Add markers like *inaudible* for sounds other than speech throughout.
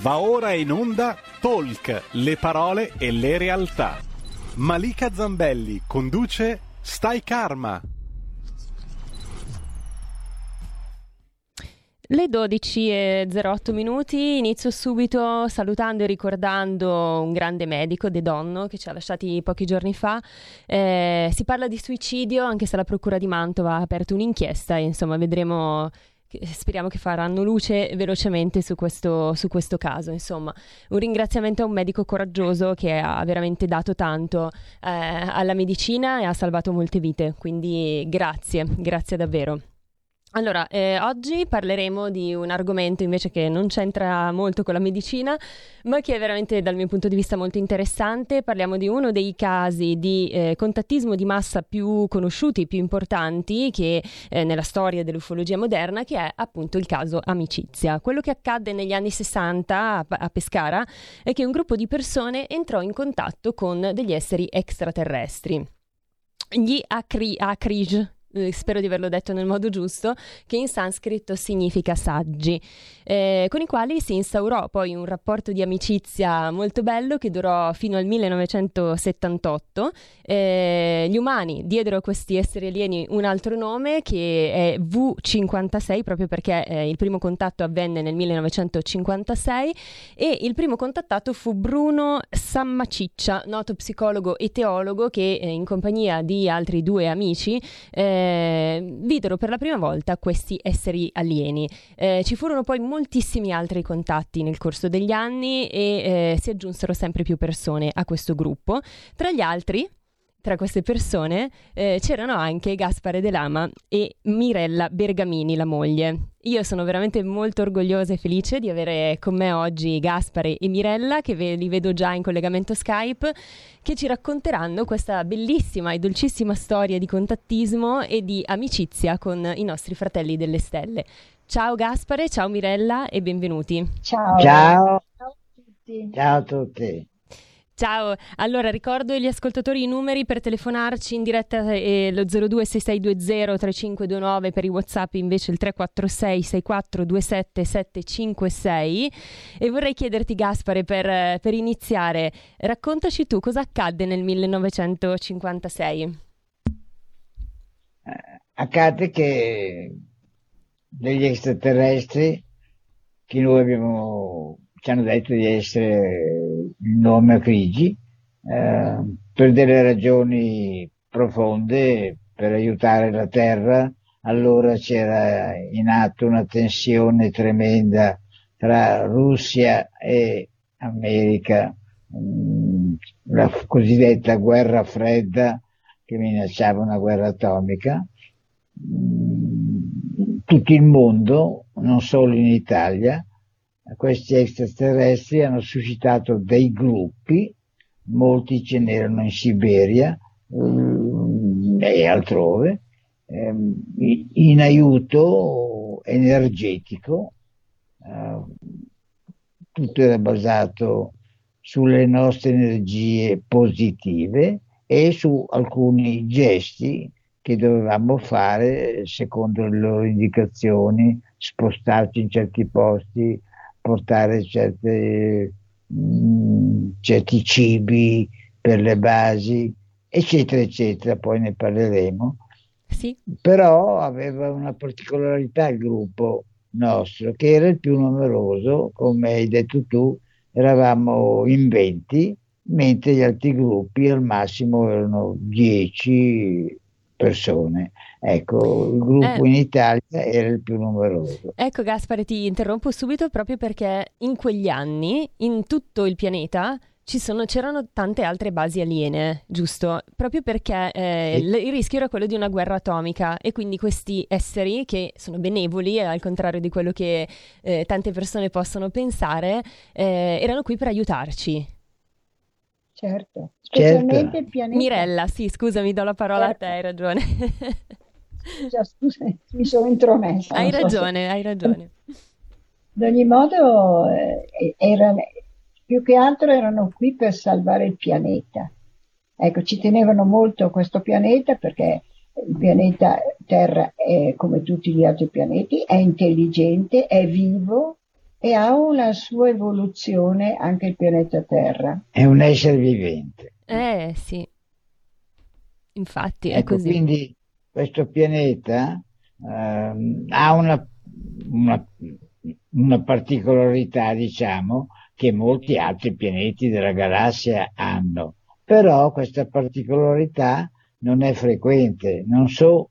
Va ora in onda Talk, le parole e le realtà. Malika Zambelli conduce Stai Karma. Le 12.08 minuti, inizio subito salutando e ricordando un grande medico, De Donno, che ci ha lasciati pochi giorni fa. Eh, si parla di suicidio, anche se la Procura di Mantova ha aperto un'inchiesta insomma vedremo speriamo che faranno luce velocemente su questo, su questo, caso. Insomma, un ringraziamento a un medico coraggioso che ha veramente dato tanto eh, alla medicina e ha salvato molte vite. Quindi grazie, grazie davvero. Allora, eh, oggi parleremo di un argomento invece che non c'entra molto con la medicina, ma che è veramente dal mio punto di vista molto interessante. Parliamo di uno dei casi di eh, contattismo di massa più conosciuti, più importanti che eh, nella storia dell'ufologia moderna, che è appunto il caso Amicizia. Quello che accadde negli anni 60 a, a Pescara è che un gruppo di persone entrò in contatto con degli esseri extraterrestri. Gli Akri, Akrij, spero di averlo detto nel modo giusto, che in sanscrito significa saggi, eh, con i quali si instaurò poi un rapporto di amicizia molto bello che durò fino al 1978. Eh, gli umani diedero a questi esseri alieni un altro nome che è V56, proprio perché eh, il primo contatto avvenne nel 1956 e il primo contattato fu Bruno Sammaciccia, noto psicologo e teologo che eh, in compagnia di altri due amici eh, eh, videro per la prima volta questi esseri alieni. Eh, ci furono poi moltissimi altri contatti nel corso degli anni e eh, si aggiunsero sempre più persone a questo gruppo. Tra gli altri, tra queste persone eh, c'erano anche Gaspare De Lama e Mirella Bergamini, la moglie. Io sono veramente molto orgogliosa e felice di avere con me oggi Gaspare e Mirella, che ve, li vedo già in collegamento Skype, che ci racconteranno questa bellissima e dolcissima storia di contattismo e di amicizia con i nostri fratelli delle stelle. Ciao Gaspare, ciao Mirella e benvenuti. Ciao. Ciao. Ciao a tutti. Ciao a tutti. Ciao, allora ricordo agli ascoltatori i numeri per telefonarci in diretta eh, lo 026620 3529 per i Whatsapp invece il 346 6427 756 e vorrei chiederti Gaspare per, per iniziare, raccontaci tu cosa accadde nel 1956. Eh, accade che degli extraterrestri che noi abbiamo ci hanno detto di essere il nome Acrigi, eh, per delle ragioni profonde, per aiutare la Terra, allora c'era in atto una tensione tremenda tra Russia e America, mm, la cosiddetta guerra fredda che minacciava una guerra atomica. Mm, tutto il mondo, non solo in Italia, questi extraterrestri hanno suscitato dei gruppi, molti ce n'erano in Siberia um, e altrove, um, in aiuto energetico. Uh, tutto era basato sulle nostre energie positive e su alcuni gesti che dovevamo fare secondo le loro indicazioni, spostarci in certi posti, portare certe, mh, mm, certi cibi per le basi, eccetera, eccetera, poi ne parleremo. Sì. Però aveva una particolarità il gruppo nostro, che era il più numeroso, come hai detto tu, eravamo in 20, mentre gli altri gruppi al massimo erano 10 persone. Ecco, il gruppo eh, in Italia era il più numeroso. Ecco Gaspare, ti interrompo subito proprio perché in quegli anni, in tutto il pianeta, sono, c'erano tante altre basi aliene, giusto? Proprio perché eh, l- il rischio era quello di una guerra atomica e quindi questi esseri che sono benevoli, al contrario di quello che eh, tante persone possono pensare, eh, erano qui per aiutarci. Certo, specialmente certo. il pianeta. Mirella, sì, scusami, do la parola certo. a te, hai ragione. *laughs* Scusa, scusa, mi sono intromessa. Hai ragione, se... hai ragione. Ad ogni modo, eh, era, più che altro erano qui per salvare il pianeta. Ecco, ci tenevano molto a questo pianeta perché il pianeta Terra è come tutti gli altri pianeti, è intelligente, è vivo e ha una sua evoluzione anche il pianeta Terra. È un essere vivente. Eh sì, infatti è Ecco, così. quindi questo pianeta ehm, ha una, una- una particolarità, diciamo, che molti altri pianeti della galassia hanno. Però questa particolarità non è frequente, non so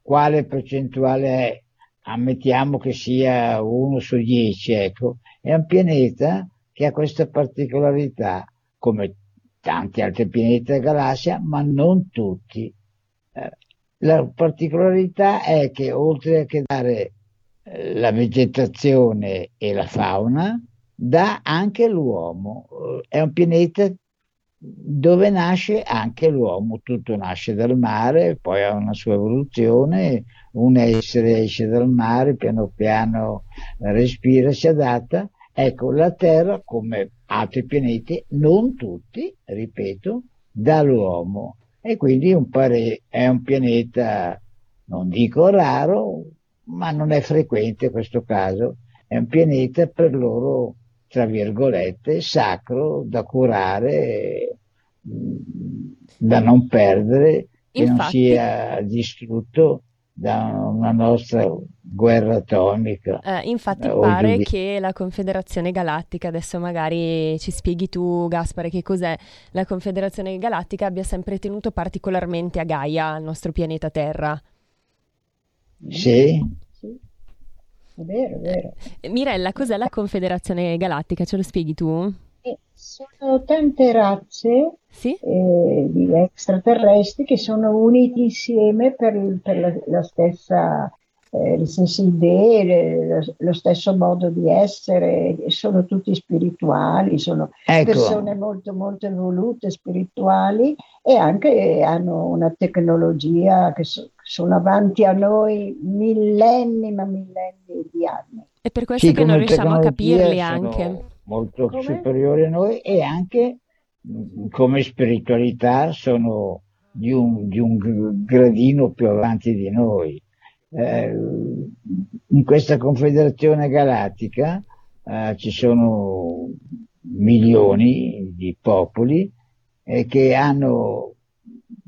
quale percentuale è, ammettiamo che sia 1 su 10, ecco, è un pianeta che ha questa particolarità, come tanti altri pianeti della galassia, ma non tutti. Eh, La particolarità è che oltre che dare eh, la vegetazione e la fauna, dà anche l'uomo. Eh, È un pianeta dove nasce anche l'uomo, tutto nasce dal mare, poi ha una sua evoluzione, un essere esce dal mare, piano piano respira, si adatta. Ecco, la Terra, come altri pianeti, non tutti, ripeto, dall'uomo. E quindi un pare- è un pianeta, non dico raro, ma non è frequente questo caso. È un pianeta per loro, tra virgolette, sacro da curare, mh, da non perdere, che non sia distrutto da una nostra guerra atomica. Eh, infatti Eh, pare giudi- che la Confederazione Galattica, adesso magari ci spieghi tu Gaspare che cos'è la Confederazione Galattica, abbia sempre tenuto particolarmente a Gaia, il nostro pianeta Terra. Sì, è vero, è vero. Mirella, cos'è la Confederazione Galattica? Ce lo spieghi tu? Sono tante razze Sì? eh, di extraterrestri che sono uniti insieme per, per la, la stessa, eh, le stesse idee, le- lo, stesso modo di essere, e sono tutti spirituali, sono ecco. persone molto molto evolute, spirituali e anche hanno una tecnologia che so- sono avanti a noi millenni, ma millenni di anni. È per questo Sì, che non riusciamo a capirli sono anche. molto Come? superiori a noi e anche mh, come spiritualità sono di un, di un gr- gradino più avanti di noi. Eh, in questa confederazione galattica eh, ci sono milioni di popoli eh, che hanno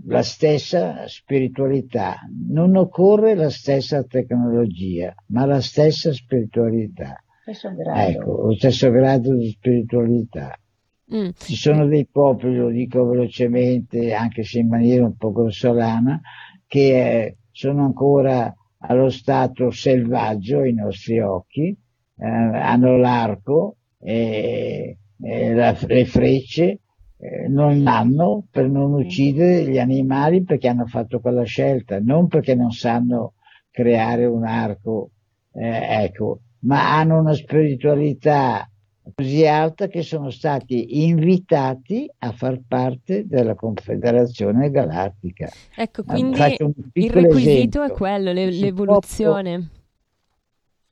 la stessa spiritualità. Non occorre la stessa tecnologia, ma la stessa spiritualità. Stesso grado. Ecco, lo stesso grado di spiritualità. Mm. Ci sono dei popoli, lo dico velocemente, anche se in maniera un po' grossolana, che eh, sono ancora allo stato selvaggio ai nostri occhi, eh, hanno l'arco e, e la- le frecce, eh, non l'hanno per non uccidere gli animali perché hanno fatto quella scelta, non perché non sanno creare un arco, eh, ecco, ma hanno una spiritualità così alta che sono stati invitati a far parte della Confederazione Galattica. Ecco, quindi il requisito è esempio. quello, le- l'evoluzione.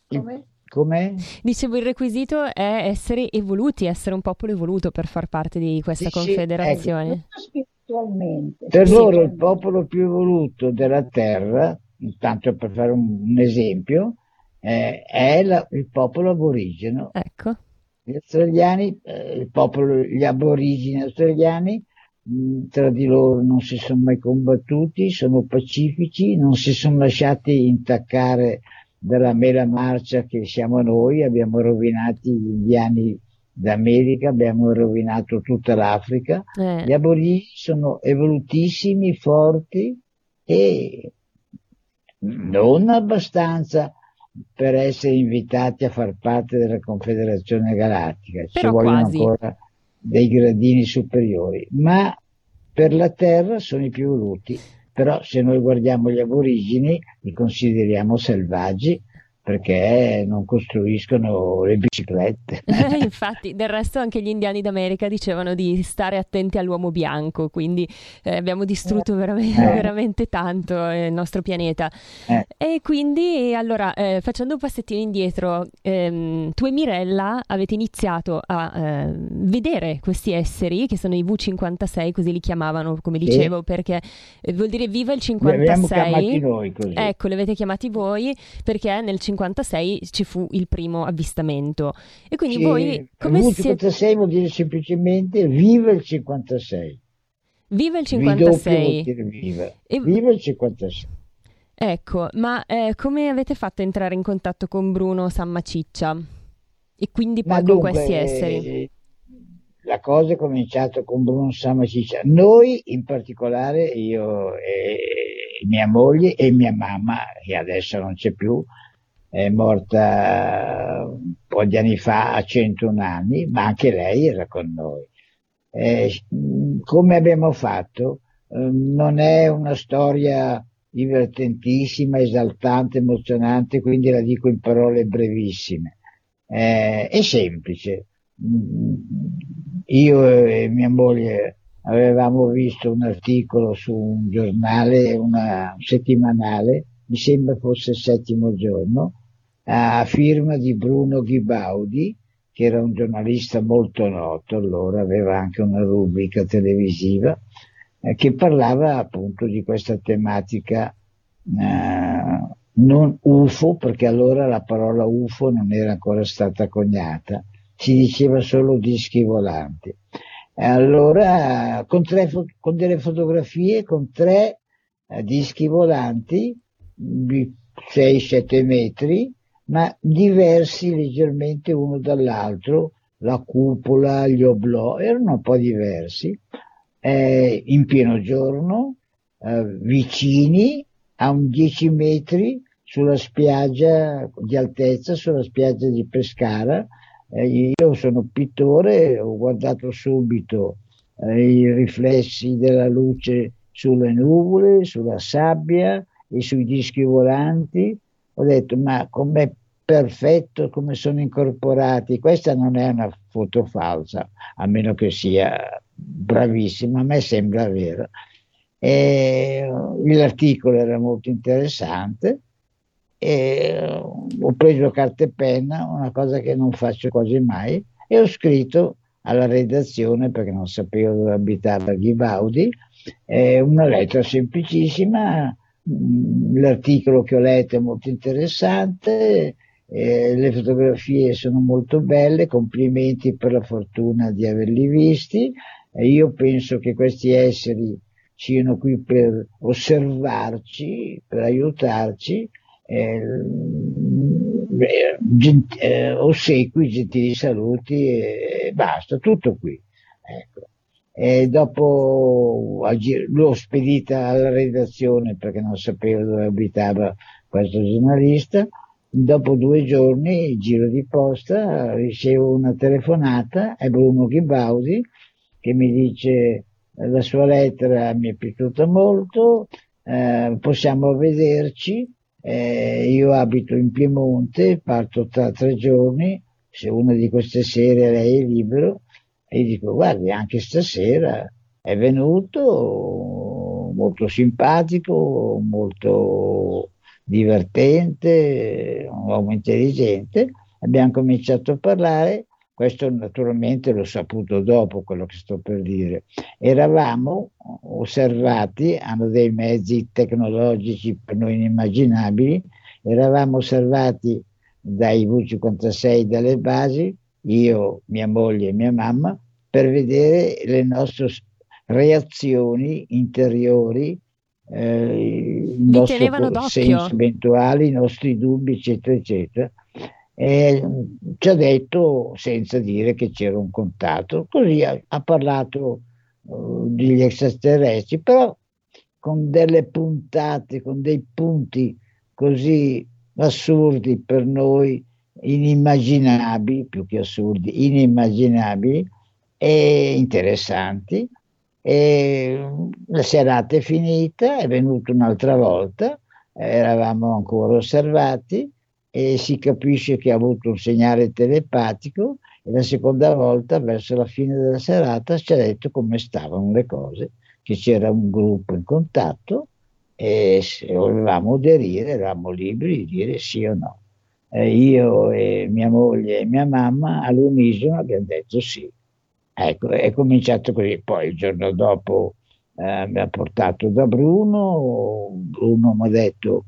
Come? Come? Dicevo, il requisito è essere evoluti, essere un popolo evoluto per far parte di questa Sì, sì, confederazione. Molto spiritualmente. Per Sì. loro il popolo più evoluto della Terra, intanto per fare un, un esempio, eh, è la- il popolo aborigeno. Ecco. Gli australiani, eh, il popolo, gli aborigeni australiani, mh, tra di loro non si sono mai combattuti, sono pacifici, non si sono lasciati intaccare dalla mela marcia che siamo noi, abbiamo rovinato gli indiani d'America, abbiamo rovinato tutta l'Africa. Eh, Gli aborigeni sono evolutissimi, forti e non abbastanza per essere invitati a far parte della Confederazione Galattica. Ci Però vogliono quasi. ancora dei gradini superiori, ma per la Terra sono i più evoluti. Però se noi guardiamo gli aborigeni li consideriamo selvaggi perché non costruiscono le biciclette. *laughs* Eh, Infatti, del resto anche gli indiani d'America dicevano di stare attenti all'uomo bianco, quindi eh, abbiamo distrutto veramente, Eh. veramente tanto eh, il nostro pianeta. Eh. E quindi, allora, eh, facendo un passettino indietro, ehm, tu e Mirella avete iniziato a eh, vedere questi esseri, che sono i V56, così li chiamavano, come Sì. dicevo, perché eh, vuol dire viva il Li abbiamo 56. chiamati noi così. Ecco, li avete chiamati voi perché nel 56 ci fu il primo avvistamento. E quindi Sì, voi come siete... V56 vuol dire semplicemente viva il 56. Vive il V doppio vuol 56. dire viva. E- Viva il 56. Ecco, ma eh, come avete fatto a entrare in contatto con Bruno Sammaciccia? E quindi poi Ma con dunque, questi esseri? eh, la cosa è cominciata con Bruno Samaciccia. Noi, in particolare, io e mia moglie e mia mamma, che adesso non c'è più, è morta un po' di anni fa, a 101 anni, ma anche lei era con noi. Eh, come abbiamo fatto? Eh, non è una storia divertentissima, esaltante, emozionante, quindi la dico in parole brevissime. Eh, è semplice. Mm, Io e mia moglie avevamo visto un articolo su un giornale, una, un settimanale, mi sembra fosse il settimo giorno, a firma di Bruno Ghibaudi, che era un giornalista molto noto, allora aveva anche una rubrica televisiva, eh, che parlava appunto di questa tematica eh, non UFO, perché allora la parola UFO non era ancora stata coniata, si diceva solo dischi volanti. E allora, con, tre, con delle fotografie, con tre eh, dischi volanti di 6-7 metri, ma diversi leggermente uno dall'altro, la cupola, gli oblò, erano un po' diversi, eh, in pieno giorno, eh, vicini a un 10 metri sulla spiaggia di altezza, sulla spiaggia di Pescara. Eh, io sono pittore, ho guardato subito eh, i riflessi della luce sulle nuvole, sulla sabbia e sui dischi volanti. Ho detto, ma com'è perfetto come sono incorporati. Questa non è una foto falsa, a meno che sia bravissima, a me sembra vero. E l'articolo era molto interessante e ho preso carta e penna, una cosa che non faccio quasi mai, e ho scritto alla redazione, perché non sapevo dove abitava Ghibaudi, eh, una lettera semplicissima, l'articolo che ho letto è molto interessante, eh, le fotografie sono molto belle, complimenti per la fortuna di averli visti, e io penso che questi esseri siano qui per osservarci, per aiutarci, eh, gent- eh, ossequi, gentili saluti e basta, tutto qui. Ecco. E dopo l'ho spedita alla redazione perché non sapevo dove abitava questo giornalista. Dopo due giorni, giro di posta, ricevo una telefonata, è Bruno Ghibaudi che mi dice la sua lettera mi è piaciuta molto, eh, possiamo vederci, eh, io abito in Piemonte, parto tra tre giorni, se una di queste sere lei è libero, e gli dico guardi anche stasera è venuto molto simpatico, molto divertente, un uomo intelligente, abbiamo cominciato a parlare, questo naturalmente l'ho saputo dopo quello che sto per dire, eravamo osservati, hanno dei mezzi tecnologici per noi inimmaginabili, eravamo osservati dai V56 dalle basi, io, mia moglie e mia mamma, per vedere le nostre reazioni interiori, eh, il Vi nostro senso eventuali, i nostri dubbi, eccetera, eccetera. E ci ha detto, senza dire che c'era un contatto, così ha, ha parlato eh, degli extraterrestri, però con delle puntate, con dei punti così assurdi per noi, inimmaginabili, più che assurdi, inimmaginabili e interessanti. E la serata è finita, è venuto un'altra volta, eravamo ancora osservati e si capisce che ha avuto un segnale telepatico e la seconda volta, verso la fine della serata, ci ha detto come stavano le cose, che c'era un gruppo in contatto e se volevamo aderire eravamo liberi di dire sì o no. Eh, io e mia moglie e mia mamma all'unisono abbiamo detto sì. Ecco, è cominciato così. Poi il giorno dopo eh, mi ha portato da Bruno, Bruno mi ha detto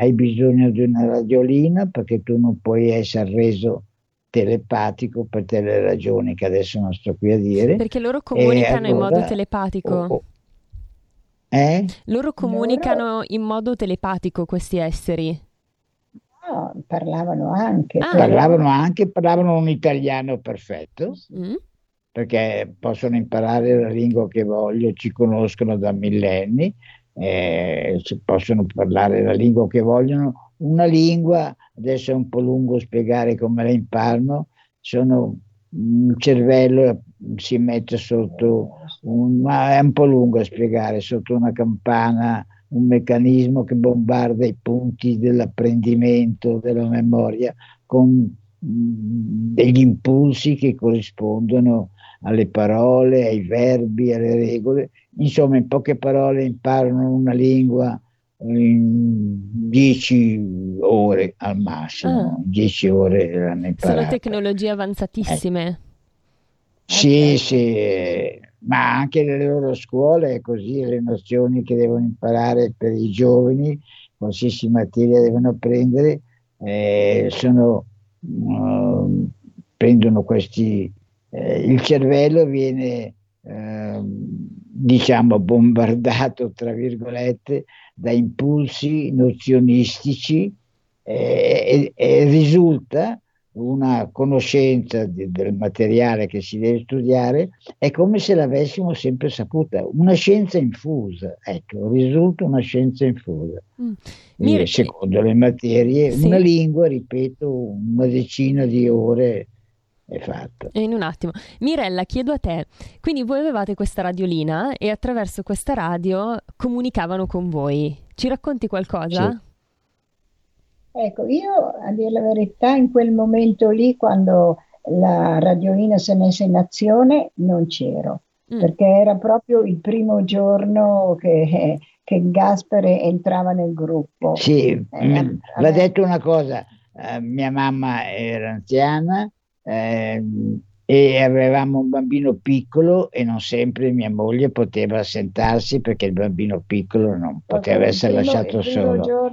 hai bisogno di una radiolina perché tu non puoi essere reso telepatico per delle ragioni che adesso non sto qui a dire. Perché loro comunicano allora, in modo telepatico. Oh, oh. Eh? Loro comunicano loro... in modo telepatico questi esseri. No, parlavano anche. Ah. Parlavano anche, parlavano un italiano perfetto. Mm. Perché possono imparare la lingua che voglio, ci conoscono da millenni, eh, possono parlare la lingua che vogliono. Una lingua, adesso è un po' lungo spiegare come la imparano, sono un cervello si mette sotto un, ma è un po' lungo a spiegare, sotto una campana un meccanismo che bombarda i punti dell'apprendimento, della memoria, con mm, degli impulsi che corrispondono alle parole, ai verbi, alle regole. Insomma, in poche parole imparano una lingua in dieci ore al massimo, ah. ore l'hanno imparata. Sono tecnologie avanzatissime. Eh. Sì, sì, ma anche nelle loro scuole è così, le nozioni che devono imparare per i giovani, qualsiasi materia devono prendere, eh, sono, uh, prendono questi, eh, il cervello viene eh, diciamo bombardato tra virgolette da impulsi nozionistici eh, e, e risulta una conoscenza di, del materiale che si deve studiare è come se l'avessimo sempre saputa, una scienza infusa, ecco, risulta una scienza infusa. Mm. Mir- secondo le materie, sì. una lingua, ripeto, una decina di ore è fatta. In un attimo. Mirella, chiedo a te, quindi voi avevate questa radiolina e attraverso questa radio comunicavano con voi. Ci racconti qualcosa? Sì. Ecco, io a dire la verità, in quel momento lì, quando la radiolina si è messa in azione, non c'ero, mm. perché era proprio il primo giorno che, che Gaspare entrava nel gruppo. Sì, eh, va detto una cosa, eh, mia mamma era anziana, eh, e avevamo un bambino piccolo e non sempre mia moglie poteva assentarsi perché il bambino piccolo non poteva essere primo, lasciato solo.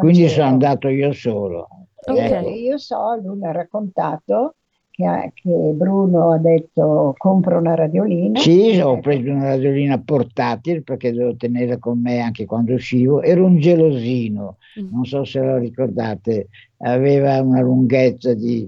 Quindi c'era. sono andato io solo. Okay. Ecco. Io so, lui mi ha raccontato che, che, Bruno ha detto compro una radiolina. Sì, ho preso una radiolina portatile perché devo tenerla con me anche quando uscivo. Era un gelosino, mm. non so se lo ricordate, aveva una lunghezza di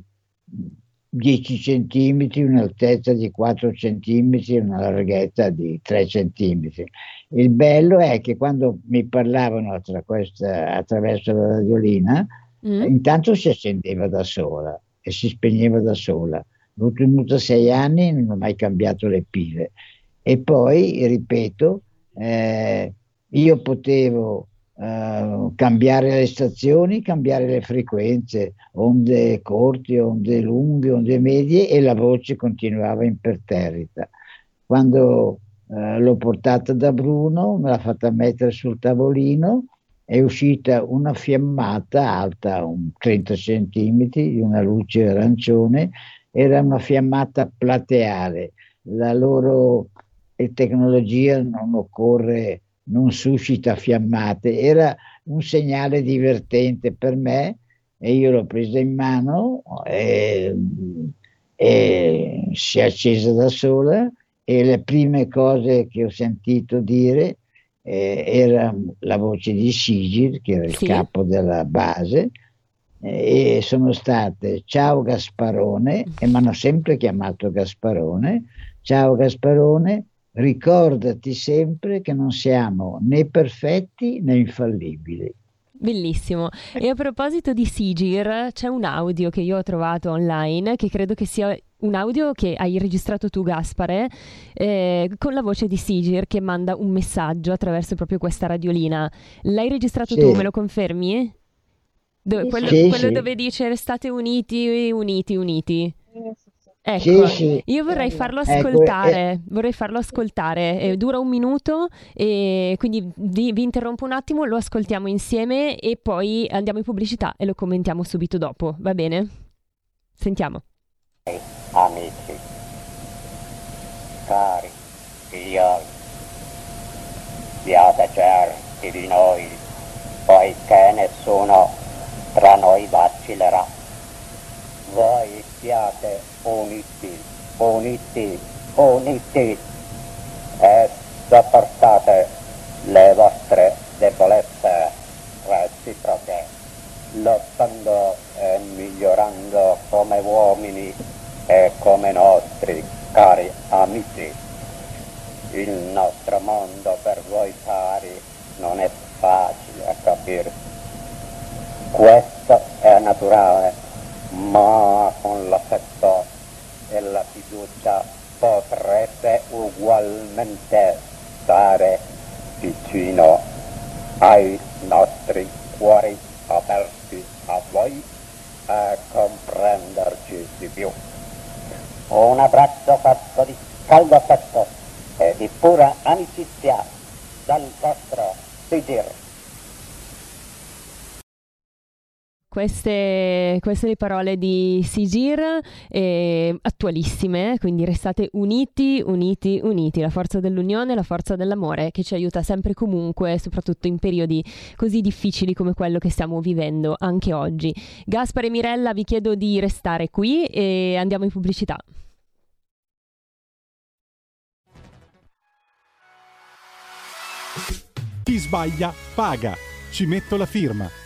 10 centimetri, un'altezza di 4 centimetri e una larghezza di 3 centimetri. Il bello è che quando mi parlavano questa, attraverso la radiolina, mm. intanto si accendeva da sola e si spegneva da sola. Ho tenuto sei anni e non ho mai cambiato le pile. E poi, ripeto, eh, io potevo Uh, cambiare le stazioni, cambiare le frequenze, onde corte, onde lunghe, onde medie e la voce continuava imperterrita. Quando uh, l'ho portata da Bruno, me l'ha fatta mettere sul tavolino, è uscita una fiammata alta un 30 cm di una luce arancione, era una fiammata plateale. La loro tecnologia non occorre non suscita fiammate, era un segnale divertente per me e io l'ho presa in mano e, e si è accesa da sola e le prime cose che ho sentito dire eh, era la voce di Sigil, che era il sì. capo della base, e sono state ciao Gasparone, e mi hanno sempre chiamato Gasparone, ciao Gasparone, ricordati sempre che non siamo né perfetti né infallibili. Bellissimo. E a proposito di Sigir, c'è un audio che io ho trovato online che credo che sia un audio che hai registrato tu, Gaspare, eh, con la voce di Sigir che manda un messaggio attraverso proprio questa radiolina. L'hai registrato sì. tu, me lo confermi? Do- quello, sì, quello sì. dove dice state uniti, uniti, uniti. Ecco, sì, sì. io vorrei farlo ascoltare, ecco, eh. vorrei farlo ascoltare, eh, dura un minuto e quindi vi, vi, interrompo un attimo, lo ascoltiamo insieme e poi andiamo in pubblicità e lo commentiamo subito dopo, va bene? Sentiamo. Amici, cari figlioli, siate certi di noi poiché nessuno tra noi vacillerà. Voi siate uniti, uniti, uniti e sopportate le vostre debolezze reciproche, lottando e migliorando come uomini e come nostri cari amici. Il nostro mondo per voi cari non è facile a capire. Questo è naturale, ma con l'affetto e la fiducia potrete ugualmente stare vicino ai nostri cuori aperti a voi e comprenderci di più. Un abbraccio fatto di caldo affetto e di pura amicizia dal vostro Sigir. Queste, queste le parole di Sigir, eh, attualissime, quindi restate uniti, uniti, uniti, la forza dell'unione, la forza dell'amore che ci aiuta sempre e comunque, soprattutto in periodi così difficili come quello che stiamo vivendo anche oggi. Gaspare e Mirella vi chiedo di restare qui e andiamo in pubblicità. Chi sbaglia paga. Ci metto la firma.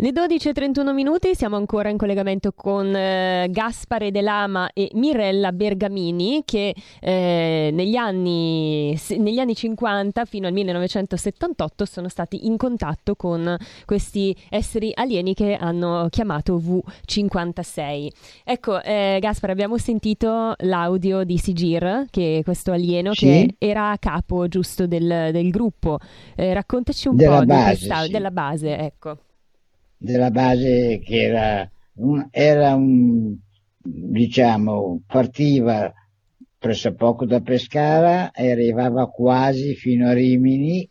Le 12.31 minuti siamo ancora in collegamento con eh, Gaspare De Lama e Mirella Bergamini che eh, negli, anni, negli anni 50 fino al 1978 sono stati in contatto con questi esseri alieni che hanno chiamato V56. Ecco, eh, Gaspare, abbiamo sentito l'audio di Sigir, che è questo alieno Sì. che era a capo giusto del, del gruppo. Eh, raccontaci un Della po' base, sì. della base, ecco. Della base che era un, era un diciamo partiva pressappoco da Pescara e arrivava quasi fino a Rimini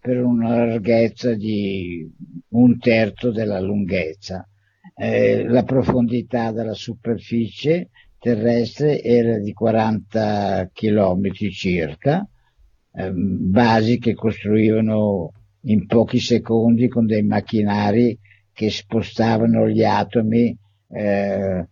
per una larghezza di un terzo della lunghezza. Eh, la profondità della superficie terrestre era di 40 km circa, ehm, basi che costruivano in pochi secondi con dei macchinari che spostavano gli atomi eh,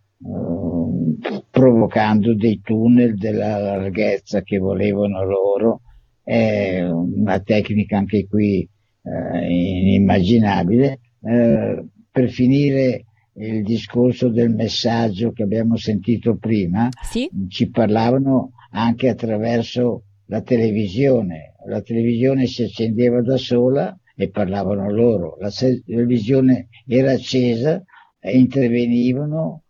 provocando dei tunnel della larghezza che volevano loro, è una tecnica anche qui eh, inimmaginabile. Eh, per finire il discorso del messaggio che abbiamo sentito prima, sì? ci parlavano anche attraverso la televisione. La televisione si accendeva da sola e parlavano loro. La televisione era accesa e intervenivano,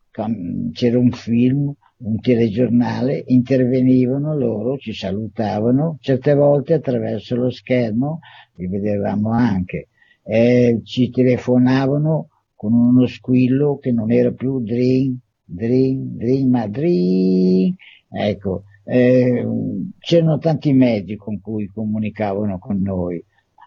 c'era un film, un telegiornale, intervenivano loro, ci salutavano, certe volte attraverso lo schermo, li vedevamo anche, eh, ci telefonavano con uno squillo che non era più dring, dring, dring, ma dring, ecco, eh, c'erano tanti mezzi con cui comunicavano con noi,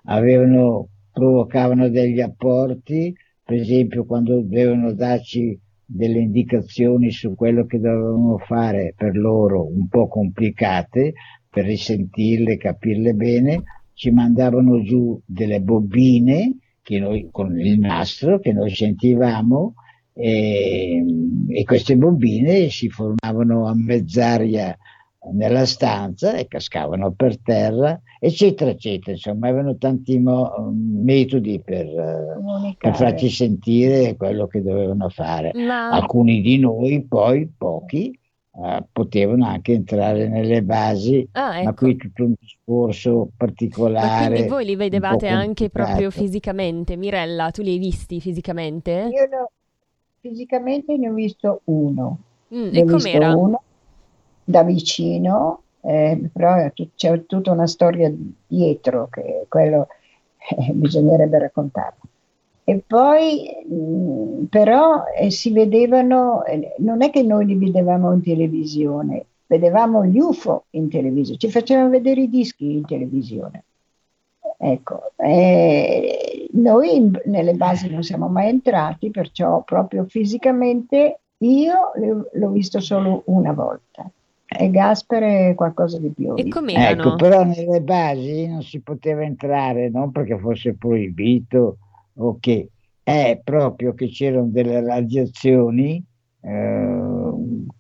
avevano, provocavano degli apporti, per esempio quando dovevano darci delle indicazioni su quello che dovevamo fare per loro un po' complicate, per risentirle, capirle bene, ci mandavano giù delle bobine noi, con il nastro che noi sentivamo e, e queste bobine si formavano a mezz'aria nella stanza e cascavano per terra, eccetera, eccetera. Insomma, avevano tanti mo- metodi per, per, farci sentire quello che dovevano fare. Ma... Alcuni di noi, poi pochi, Uh, potevano anche entrare nelle basi, ah, ecco. ma qui tutto un discorso particolare. Ma quindi voi li vedevate anche proprio fisicamente? Mirella, tu li hai visti fisicamente? Io no, fisicamente ne ho visto uno. Mm, e com'era? Uno da vicino, eh, però c'è tutta una storia dietro che quello eh, bisognerebbe raccontarlo. E poi mm, però eh, si vedevano, eh, non è che noi li vedevamo in televisione, vedevamo gli UFO in televisione, ci facevano vedere i dischi in televisione. Ecco, eh, noi in, nelle basi non siamo mai entrati, perciò proprio fisicamente io l'ho visto solo una volta e Gaspere qualcosa di più. E com'erano? Ecco, però nelle basi non si poteva entrare, non perché fosse proibito o che, è proprio che c'erano delle radiazioni eh,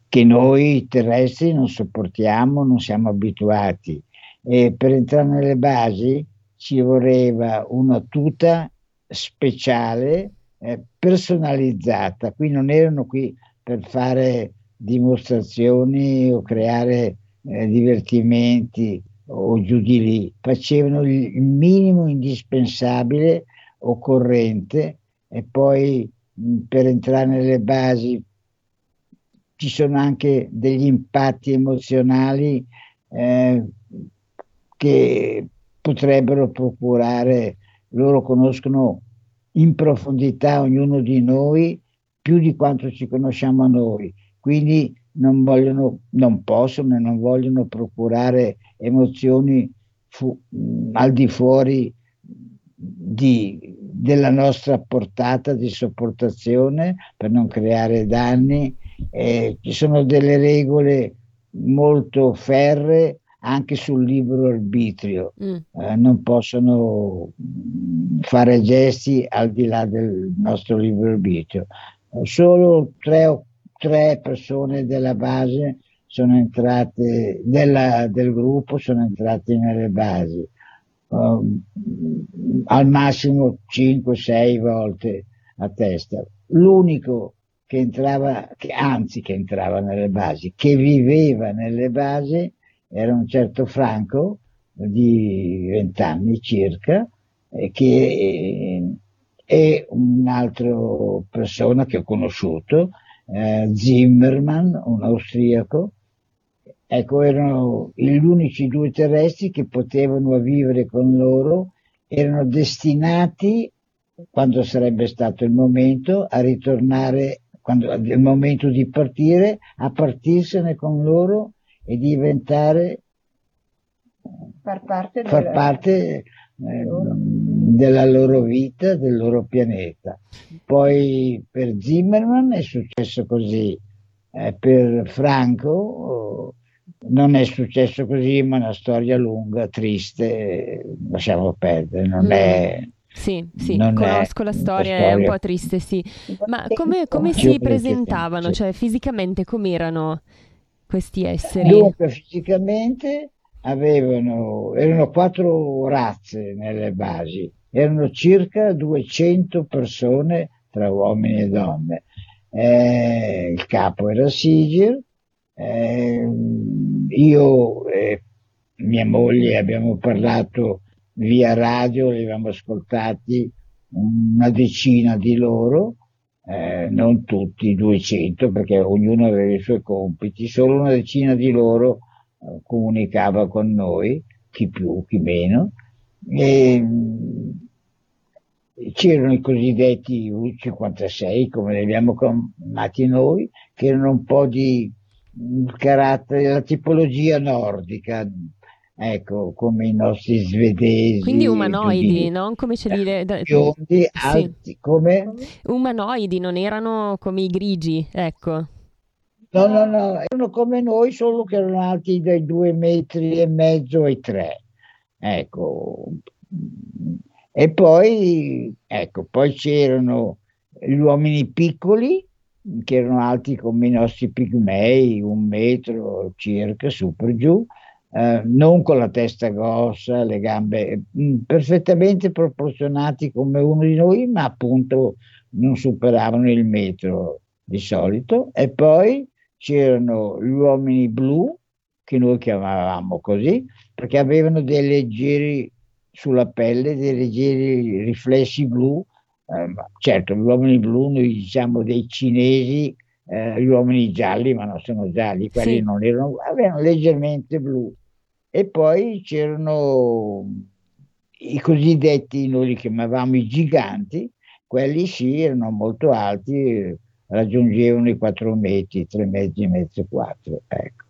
che noi terrestri non sopportiamo, non siamo abituati. E per entrare nelle basi ci voleva una tuta speciale, eh, personalizzata, qui non erano qui per fare dimostrazioni o creare eh, divertimenti o giù di lì, facevano il minimo indispensabile occorrente e poi per entrare nelle basi ci sono anche degli impatti emozionali eh, che potrebbero procurare, loro conoscono in profondità ognuno di noi più di quanto ci conosciamo noi quindi non vogliono, non possono e non vogliono procurare emozioni fu, al di fuori di, della nostra portata di sopportazione per non creare danni. Eh, ci sono delle regole molto ferre anche sul libero arbitrio, mm. eh, non possono fare gesti al di là del nostro libero arbitrio. Solo tre o tre persone della base sono entrate, della, del gruppo sono entrate nelle basi, uh, al massimo 5-6 volte a testa. L'unico che entrava, che, anzi che entrava nelle basi, che viveva nelle basi, era un certo Franco di 20 anni circa, che è un'altra persona che ho conosciuto, eh, Zimmermann, un austriaco, ecco, erano gli unici due terrestri che potevano vivere con loro, erano destinati, quando sarebbe stato il momento, a ritornare, quando è il momento di partire, a partirsene con loro e diventare far parte, far parte eh, della loro vita, del loro pianeta. Poi per Zimmerman è successo così, eh, per Franco non è successo così, ma è una storia lunga, triste, lasciamo perdere, non mm. è... Sì, sì, conosco la storia, storia, è un po' triste, sì. Ma come, come si presentavano? Cioè, fisicamente com'erano questi esseri? Dunque, fisicamente avevano, erano quattro razze nelle basi, erano circa 200 persone tra uomini e donne. eh, il capo era Siger, eh, io e mia moglie abbiamo parlato via radio, li abbiamo ascoltati una decina di loro, eh, non tutti, 200, perché ognuno aveva i suoi compiti, solo una decina di loro eh, comunicava con noi, chi più, chi meno, e c'erano i cosiddetti U56, come li abbiamo chiamati noi, che erano un po' di carattere, la tipologia nordica, ecco, come i nostri svedesi. Quindi umanoidi, non come ce li... Biondi, alti, sì. come? Umanoidi, non erano come i grigi, ecco. No, no, no, erano come noi, solo che erano alti dai due metri e mezzo ai tre. Ecco, e poi, ecco, poi c'erano gli uomini piccoli che erano alti come i nostri pigmei, un metro circa, su per giù, eh, non con la testa grossa, le gambe mh, mm, perfettamente proporzionati come uno di noi, ma appunto non superavano il metro di solito. E poi c'erano gli uomini blu, che noi chiamavamo così, perché avevano dei leggeri sulla pelle dei leggeri riflessi blu. Eh, certo, gli uomini blu, noi diciamo dei cinesi, eh, gli uomini gialli, ma non sono gialli, quelli sì. non erano, avevano leggermente blu. E poi c'erano i cosiddetti, noi li chiamavamo i giganti, quelli sì, erano molto alti, raggiungevano i 4 metri, 3 metri e mezzo, 4. Ecco.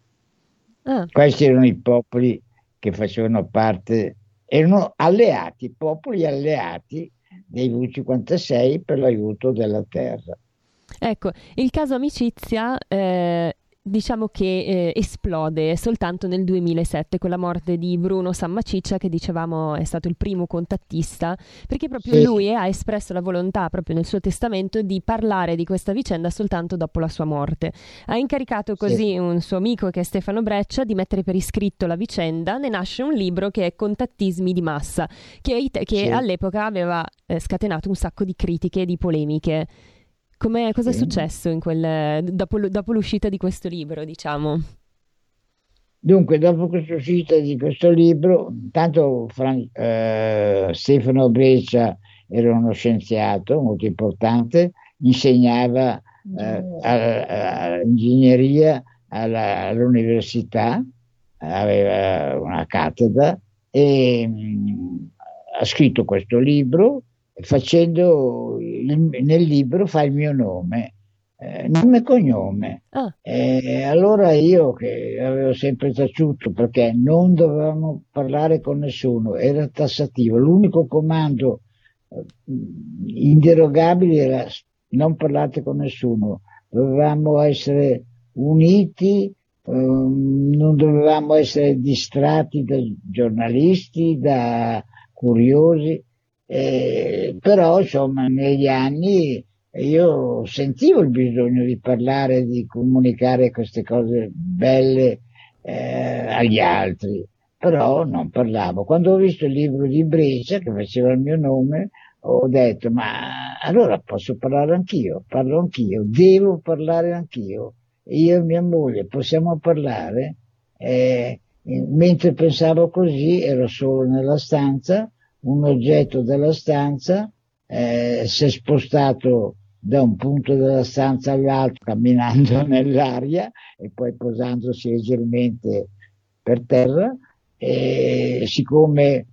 Ah. Questi erano i popoli che facevano parte erano alleati, popoli alleati dei V56 per l'aiuto della terra. Ecco, il caso amicizia eh, diciamo che eh, esplode soltanto nel 2007 con la morte di Bruno Sammaciccia che dicevamo è stato il primo contattista perché proprio sì. lui ha espresso la volontà proprio nel suo testamento di parlare di questa vicenda soltanto dopo la sua morte ha incaricato così sì. un suo amico che è Stefano Breccia di mettere per iscritto la vicenda ne nasce un libro che è Contattismi di massa che, che sì. all'epoca aveva eh, scatenato un sacco di critiche e di polemiche Com'è, cosa è successo quel, dopo, dopo, l'uscita di questo libro, diciamo? Dunque, dopo l'uscita di questo libro, intanto Fran- eh, Stefano Breccia era uno scienziato molto importante, insegnava eh, ingegneria alla, all'università, aveva una cattedra e mh, mm, ha scritto questo libro facendo il, nel libro fa il mio nome, eh, nome e cognome. Ah. E allora io che avevo sempre taciuto perché non dovevamo parlare con nessuno, era tassativo, l'unico comando eh, inderogabile era non parlate con nessuno, dovevamo essere uniti, eh, non dovevamo essere distratti da giornalisti, da curiosi eh, però insomma negli anni io sentivo il bisogno di parlare, di comunicare queste cose belle eh, agli altri, però non parlavo. Quando ho visto il libro di Brescia che faceva il mio nome, ho detto ma allora posso parlare anch'io, parlo anch'io, devo parlare anch'io. Io e mia moglie possiamo parlare. Eh, mentre pensavo così ero solo nella stanza un oggetto della stanza, eh, si è spostato da un punto della stanza all'altro camminando *laughs* nell'aria e poi posandosi leggermente per terra. E siccome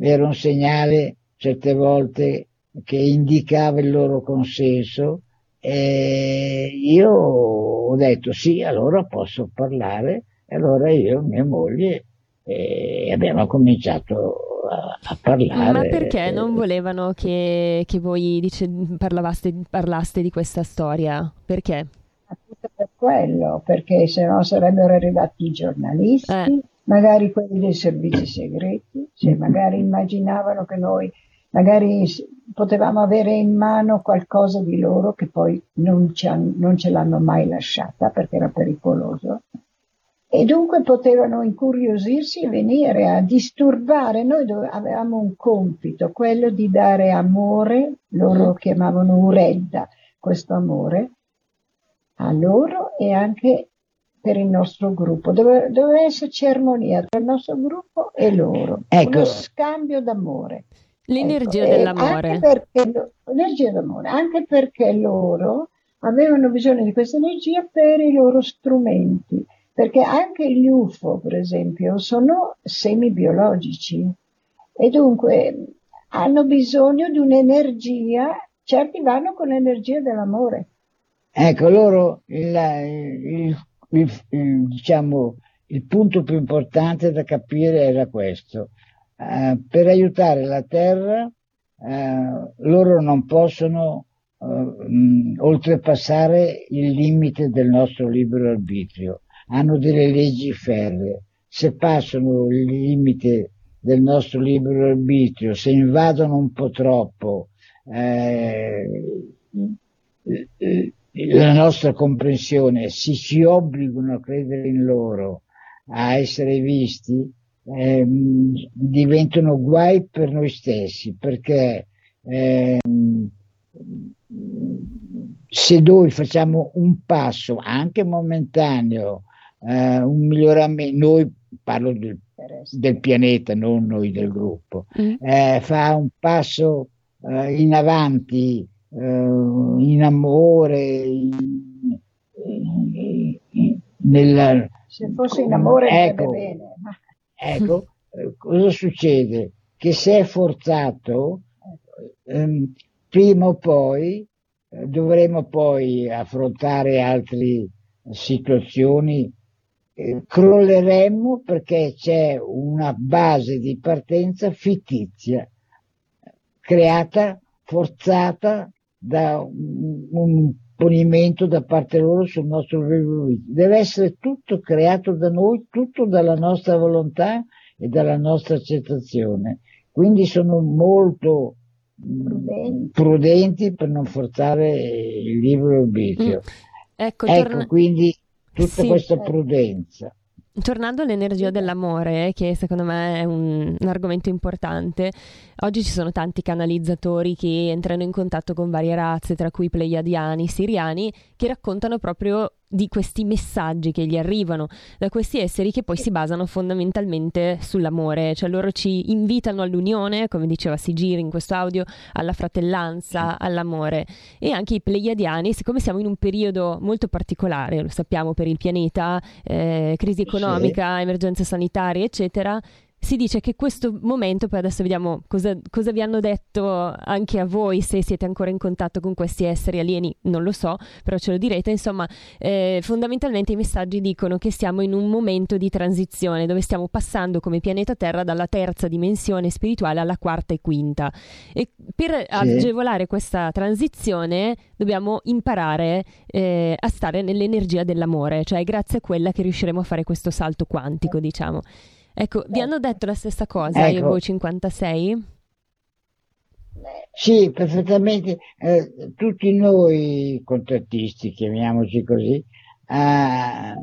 era un segnale certe volte che indicava il loro consenso eh, io ho detto sì allora posso parlare. E allora io e mia moglie eh, abbiamo cominciato a, parlare. Ma perché non volevano che, che voi dice, parlaste di questa storia? Perché? Appunto per quello, perché se no sarebbero arrivati i giornalisti, eh. magari quelli dei servizi segreti, cioè magari immaginavano che noi magari potevamo avere in mano qualcosa di loro che poi non, non ce l'hanno mai lasciata perché era pericoloso e dunque potevano incuriosirsi e venire a disturbare. Noi avevamo un compito, quello di dare amore, loro chiamavano uredda questo amore, a loro e anche per il nostro gruppo. Deve, deve esserci armonia tra il nostro gruppo e loro, ecco. uno scambio d'amore. L'energia ecco. dell'amore. Anche perché, l'energia d'amore, anche perché loro avevano bisogno di questa energia per i loro strumenti, perché anche gli UFO, per esempio, sono semi-biologici e dunque hanno bisogno di un'energia, certi vanno con l'energia dell'amore. Ecco, loro il, il, il, il, diciamo, il punto più importante da capire era questo. Uh, per aiutare la Terra, uh, loro non possono uh, mh, oltrepassare il limite del nostro libero arbitrio. Hanno delle leggi ferree. Se passano il limite del nostro libero arbitrio, se invadono un po' troppo eh, la nostra comprensione, si ci obbligano a credere in loro, a essere visti, eh, diventano guai per noi stessi, perché eh, se noi facciamo un passo, anche momentaneo, eh, un miglioramento, noi parlo del, del, pianeta, non noi del gruppo, mm. Eh, fa un passo eh, in avanti eh, in amore, in, in, in, nella, se fosse in amore ecco, bene. *laughs* ecco eh, cosa succede? Che se è forzato, ehm, prima o poi eh, dovremo poi affrontare altre situazioni, crolleremmo perché c'è una base di partenza fittizia, creata, forzata da un ponimento da parte loro sul nostro vivere. Deve essere tutto creato da noi, tutto dalla nostra volontà e dalla nostra accettazione. Quindi sono molto prudenti, prudenti per non forzare il libero arbitrio. Mm. Ecco, ecco torna... quindi tutta sì, questa prudenza. Tornando all'energia dell'amore, che secondo me è un, un, argomento importante, oggi ci sono tanti canalizzatori che entrano in contatto con varie razze, tra cui pleiadiani, siriani, che raccontano proprio di questi messaggi che gli arrivano da questi esseri che poi si basano fondamentalmente sull'amore, cioè loro ci invitano all'unione, come diceva Sigiri in questo audio, alla fratellanza, all'amore. E anche i pleiadiani, siccome siamo in un periodo molto particolare, lo sappiamo per il pianeta, eh, crisi economica, emergenze sanitarie, eccetera, si dice che questo momento, poi adesso vediamo cosa, cosa, vi hanno detto anche a voi, se siete ancora in contatto con questi esseri alieni, non lo so, però ce lo direte, insomma, eh, fondamentalmente i messaggi dicono che siamo in un momento di transizione dove stiamo passando come pianeta Terra dalla terza dimensione spirituale alla quarta e quinta. E per agevolare questa transizione dobbiamo imparare eh, a stare nell'energia dell'amore, cioè grazie a quella che riusciremo a fare questo salto quantico, diciamo. Ecco, vi hanno detto la stessa cosa, ecco. Evo 56? Sì, perfettamente. Eh, tutti noi contrattisti, chiamiamoci così, eh,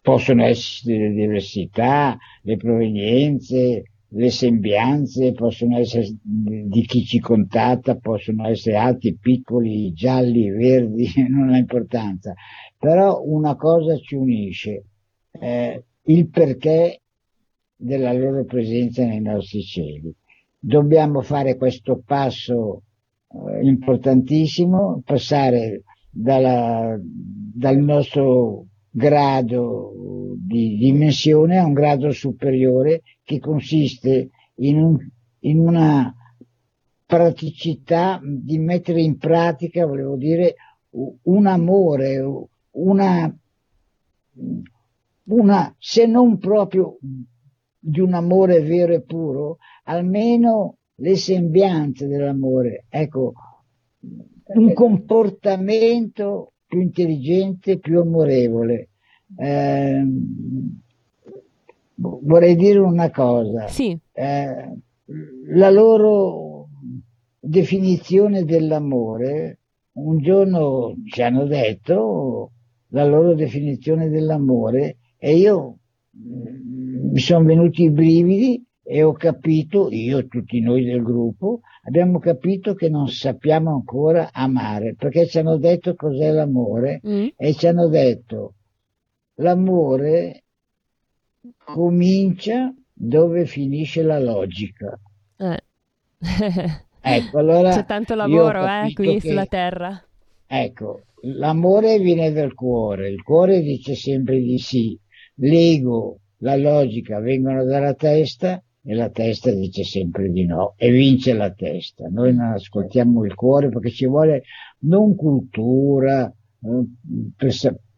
possono essere le diversità, le provenienze, le sembianze, possono essere di chi ci contatta, possono essere alti, piccoli, gialli, verdi, *laughs* non ha importanza. Però una cosa ci unisce, eh, il perché della loro presenza nei nostri cieli. Dobbiamo fare questo passo eh, importantissimo, passare dalla, dal nostro grado di dimensione a un grado superiore che consiste in, un, in una praticità di mettere in pratica, volevo dire, un amore, una, una, se non proprio di un amore vero e puro, almeno le sembianze dell'amore. Ecco, un comportamento più intelligente, più amorevole. Eh, vorrei dire una cosa. Sì. Eh, la loro definizione dell'amore, un giorno ci hanno detto la loro definizione dell'amore e io mi sono venuti i brividi e ho capito, io, tutti noi del gruppo, abbiamo capito che non sappiamo ancora amare, perché ci hanno detto cos'è l'amore Mm. e ci hanno detto l'amore comincia dove finisce la logica. Eh. Ecco, allora *laughs* C'è tanto lavoro, eh, qui che- sulla terra. Ecco, l'amore viene dal cuore, il cuore dice sempre di sì, l'ego, la logica vengono dalla testa e la testa dice sempre di no e vince la testa. Noi non ascoltiamo il cuore perché ci vuole non cultura per,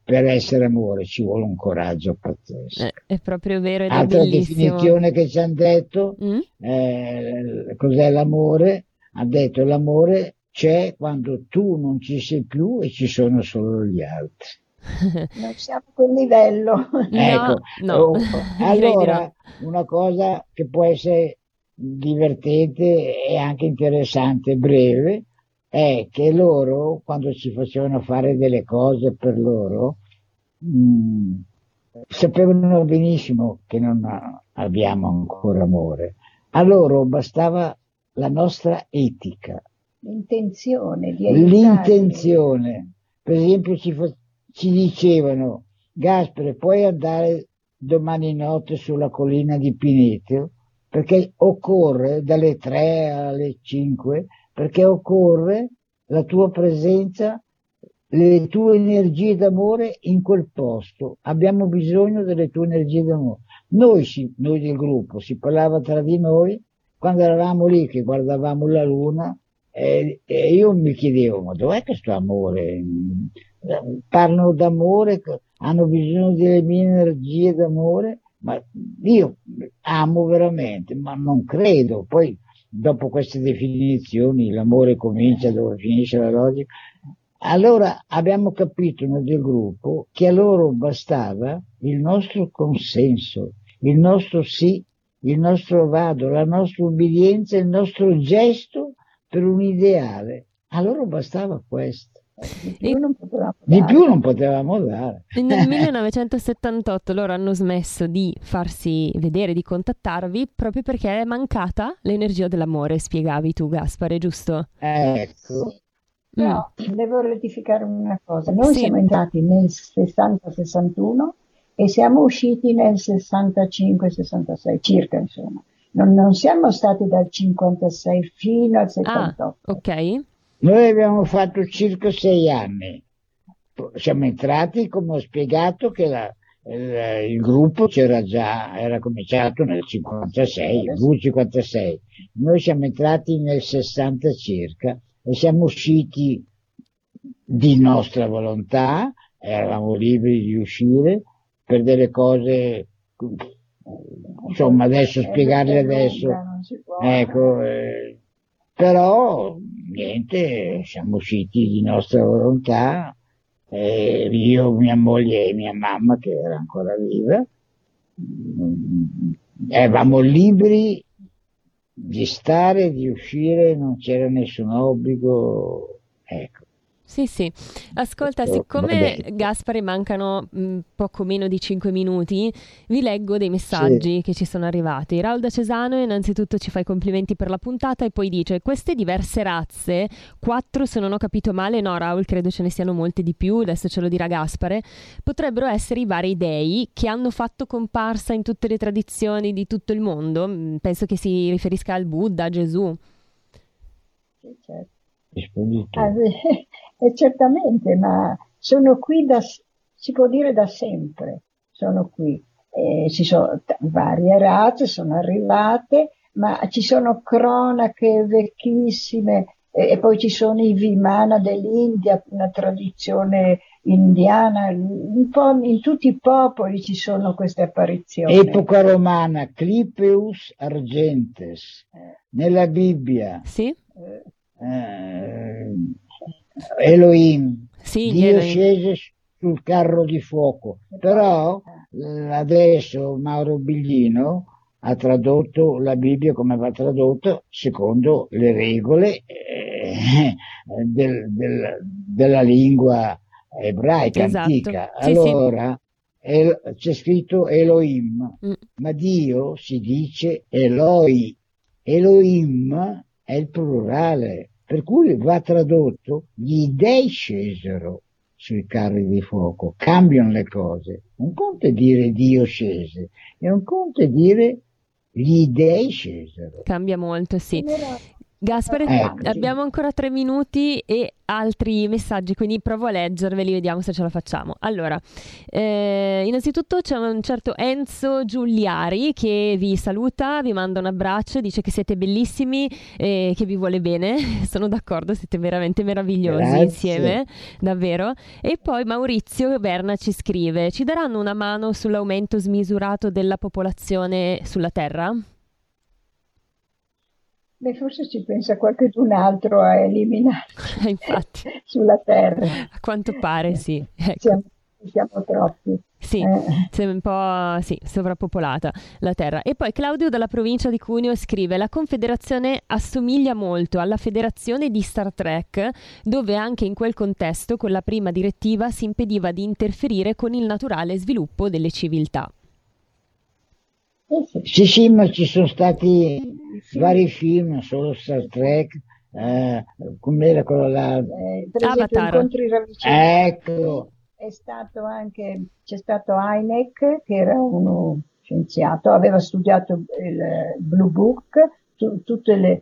per essere amore, ci vuole un coraggio pazzesco. Eh, è proprio vero ed Altra bellissimo. definizione che ci hanno detto, Mm? eh, cos'è l'amore? Ha detto l'amore c'è quando tu non ci sei più e ci sono solo gli altri. *laughs* Non siamo a quel livello. Ecco, no, oh, *laughs* allora no. una cosa che può essere divertente e anche interessante, breve, è che loro, quando ci facevano fare delle cose per loro, mh, sapevano benissimo che non abbiamo ancora amore. A loro bastava la nostra etica, L'intenzione di aiutare. l'intenzione. Per esempio ci, fa- ci dicevano, Gaspare, puoi andare domani notte sulla collina di Pinetio? Perché occorre dalle 3 alle 5, perché occorre la tua presenza, le tue energie d'amore in quel posto. Abbiamo bisogno delle tue energie d'amore. Noi, si- noi del gruppo si parlava tra di noi quando eravamo lì che guardavamo la luna e, e io mi chiedevo, ma dov'è questo amore? Parlano d'amore, hanno bisogno delle mie energie d'amore, ma io amo veramente, ma non credo. Poi, dopo queste definizioni, l'amore comincia dove finisce la logica. Allora abbiamo capito noi del gruppo che a loro bastava il nostro consenso, il nostro sì, il nostro vado, la nostra ubbidienza, il nostro gesto per un ideale. A loro bastava questo. Di più non potevamo Di dare. più non potevamo dare. E Nel *laughs* 1978 loro hanno smesso di farsi vedere, di contattarvi, proprio perché è mancata l'energia dell'amore, spiegavi tu Gaspare, giusto? Ecco. Mm. No, devo rettificare una cosa. Noi Sì. siamo entrati nel 60-61 e siamo usciti nel 65-66, circa insomma. Non, non siamo stati dal 56 fino al Ah, 78. ok. Noi abbiamo fatto circa sei anni. Siamo entrati, come ho spiegato, che la- il, il gruppo c'era già, era cominciato nel 56, il V56. Noi siamo entrati nel 60 circa e siamo usciti di nostra volontà, eravamo liberi di uscire per delle cose, insomma adesso spiegarle adesso, si può. ecco, eh, però niente, siamo usciti di nostra volontà, eh, io, mia moglie e mia mamma che era ancora viva, mm, eravamo liberi di stare, di uscire, non c'era nessun obbligo, ecco. Sì, sì. Ascolta, siccome. Gaspare mancano mh, poco meno di 5 minuti, vi leggo dei messaggi che ci sono arrivati. Raul da Cesano innanzitutto ci fa i complimenti per la puntata e poi dice queste diverse razze, quattro se non ho capito male, no Raul credo ce ne siano molte di più, adesso ce lo dirà Gaspare, potrebbero essere i vari dei che hanno fatto comparsa in tutte le tradizioni di tutto il mondo. Mm, Penso che si riferisca al Buddha, a Gesù. Sì, certo. Rispondi tu. Ah, sì, eh, certamente, ma sono qui da, si può dire da sempre, sono qui. Eh, ci sono t- varie razze, sono arrivate, ma ci sono cronache vecchissime eh, e poi ci sono i Vimana dell'India, una tradizione indiana, un po' in tutti i popoli ci sono queste apparizioni. Epoca romana, Clipeus argentes, nella Bibbia, Sì? eh, Elohim, Sì, Dio Elohim. scese sul carro di fuoco, però eh, adesso Mauro Biglino ha tradotto la Bibbia come va tradotto secondo le regole eh, del- del- della lingua ebraica Esatto. antica. Sì, sì. Allora, El, c'è scritto Elohim, mm. ma Dio si dice Eloi. Elohim è il plurale, per cui va tradotto gli dei scesero sui carri di fuoco, cambiano le cose. Un conto è dire Dio scese e un conto è dire gli dei scesero. Cambia molto, sì. Gaspare, ecco. abbiamo ancora tre minuti e altri messaggi, quindi provo a leggerveli, vediamo se ce la facciamo. Allora, eh, innanzitutto c'è un certo Enzo Giuliari che vi saluta, vi manda un abbraccio, dice che siete bellissimi e che vi vuole bene. *laughs* Sono d'accordo, siete veramente meravigliosi Grazie. insieme, davvero. E poi Maurizio Berna ci scrive: ci daranno una mano sull'aumento smisurato della popolazione sulla Terra? Beh, forse ci pensa qualcun altro a eliminarci *laughs* Infatti. sulla Terra. A quanto pare, sì. Ecco. Siamo, siamo troppi. Sì, eh. sembra un po' sì, sovrappopolata la terra. E poi Claudio dalla provincia di Cuneo scrive: La Confederazione assomiglia molto alla federazione di Star Trek, dove anche in quel contesto, con la prima direttiva, si impediva di interferire con il naturale sviluppo delle civiltà. Sì, sì, ma ci sono stati vari film, solo Star Trek, eh, com'era quello là? Eh, per Avatar. Incontri Ecco. È stato anche, c'è stato Heineck, che era uno scienziato, aveva studiato il Blue Book, tu, tutte le,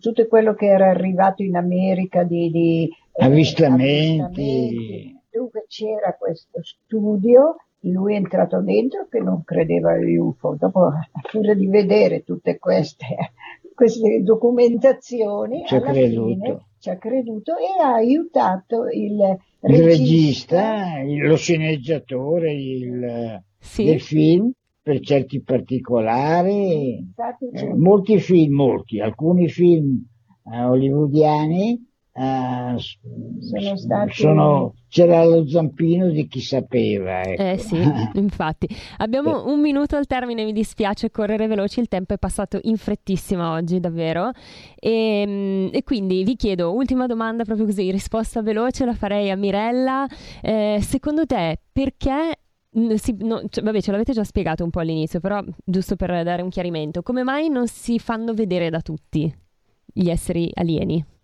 tutto quello che era arrivato in America di, di avvistamenti. avvistamenti. Dunque c'era questo studio lui è entrato dentro che non credeva agli UFO, dopo a furia di vedere tutte queste, *laughs* queste documentazioni, ci alla fine ci ha creduto e ha aiutato il, il regista, lo sceneggiatore il, sì. del film per certi particolari. Eh, molti film, molti, alcuni film eh, hollywoodiani Uh, sono stati... Sono, c'era lo zampino di chi sapeva. Ecco. Eh sì, *laughs* infatti. Abbiamo un minuto al termine, mi dispiace correre veloci, il tempo è passato in frettissima oggi, davvero. E, ehm, e quindi vi chiedo, ultima domanda proprio così, risposta veloce, la farei a Mirella. Eh, secondo te perché si, no, cioè, vabbè, ce l'avete già spiegato un po' all'inizio, però giusto per dare un chiarimento, come mai non si fanno vedere da tutti gli esseri alieni?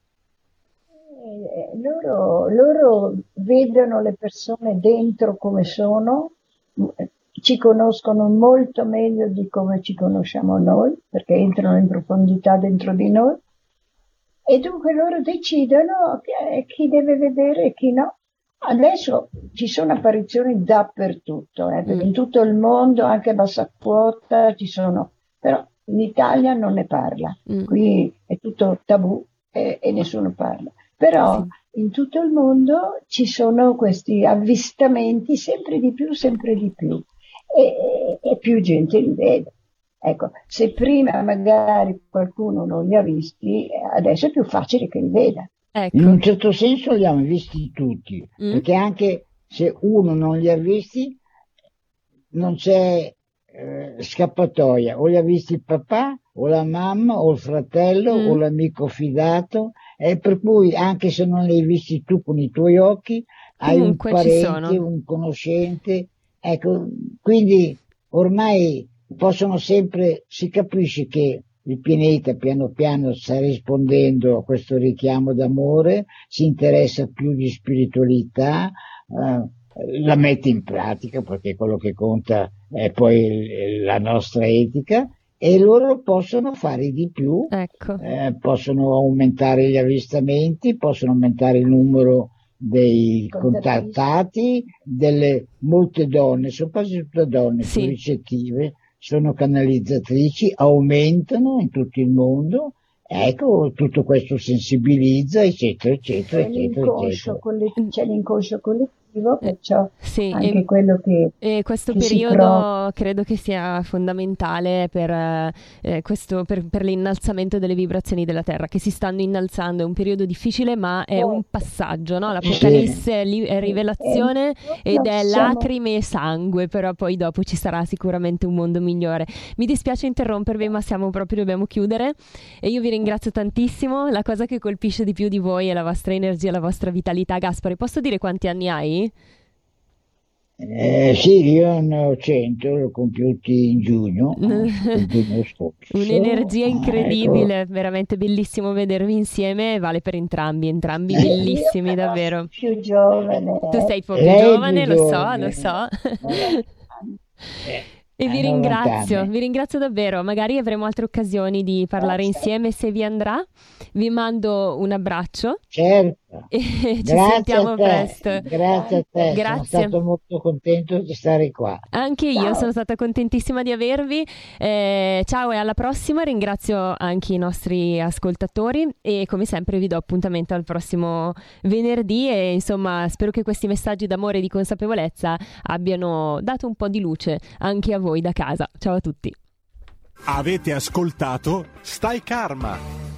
Loro, loro vedono le persone dentro come sono, ci conoscono molto meglio di come ci conosciamo noi, perché entrano in profondità dentro di noi, e dunque loro decidono chi deve vedere e chi no. Adesso ci sono apparizioni dappertutto, eh, mm. in tutto il mondo, anche a bassa quota ci sono, però in Italia non ne parla, mm. qui è tutto tabù e, e nessuno parla. Però sì in tutto il mondo ci sono questi avvistamenti sempre di più, sempre di più e, e più gente li vede. Ecco, se prima magari qualcuno non li ha visti, adesso è più facile che li veda. Ecco. In un certo senso li hanno visti tutti, mm. perché anche se uno non li ha visti, non c'è eh, scappatoia, o li ha visti il papà, o la mamma, o il fratello, mm. o l'amico fidato, e per cui anche se non li hai visti tu con i tuoi occhi, Comunque hai un parente, un conoscente, ecco, quindi ormai possono sempre, si capisce che il pianeta piano piano sta rispondendo a questo richiamo d'amore, si interessa più di spiritualità, eh, la mette in pratica perché quello che conta è poi la nostra etica e loro possono fare di più, ecco. eh, possono aumentare gli avvistamenti, possono aumentare il numero dei contattati, delle molte donne, sono quasi tutte donne sì. ricettive, sono canalizzatrici, aumentano in tutto il mondo. Ecco, tutto questo sensibilizza, eccetera, eccetera, eccetera. eccetera. Collettivo, c'è l'inconscio collettivo positivo, eh, perciò sì, anche e, quello che... E questo che periodo credo che sia fondamentale per, eh, questo, per, per, l'innalzamento delle vibrazioni della Terra, che si stanno innalzando. È un periodo difficile, ma è un passaggio, no? L'Apocalisse è, li, è rivelazione eh, ed è lacrime e sangue, però poi dopo ci sarà sicuramente un mondo migliore. Mi dispiace interrompervi, ma siamo proprio, dobbiamo chiudere. E io vi ringrazio tantissimo. La cosa che colpisce di più di voi è la vostra energia, la vostra vitalità. Gaspare, posso dire quanti anni hai? Eh, sì, io ne ho 100, l'ho compiuti in giugno, *laughs* il giugno scorso. Un'energia incredibile, ecco. veramente bellissimo vedervi insieme, vale per entrambi, entrambi bellissimi davvero. Più giovane. Tu sei un po' più giovane, lo so, lo so. Eh. E vi ringrazio, vi ringrazio davvero. Magari avremo altre occasioni di parlare Grazie. insieme se vi andrà. Vi mando un abbraccio. Certo. E ci Grazie sentiamo presto. Grazie a te. Grazie. Sono stato molto contento di stare qua. Anche io sono stata contentissima di avervi. Eh, ciao e alla prossima. Ringrazio anche i nostri ascoltatori e come sempre vi do appuntamento al prossimo venerdì e insomma spero che questi messaggi d'amore e di consapevolezza abbiano dato un po' di luce anche a voi da casa. Ciao a tutti. Avete ascoltato Stai Karma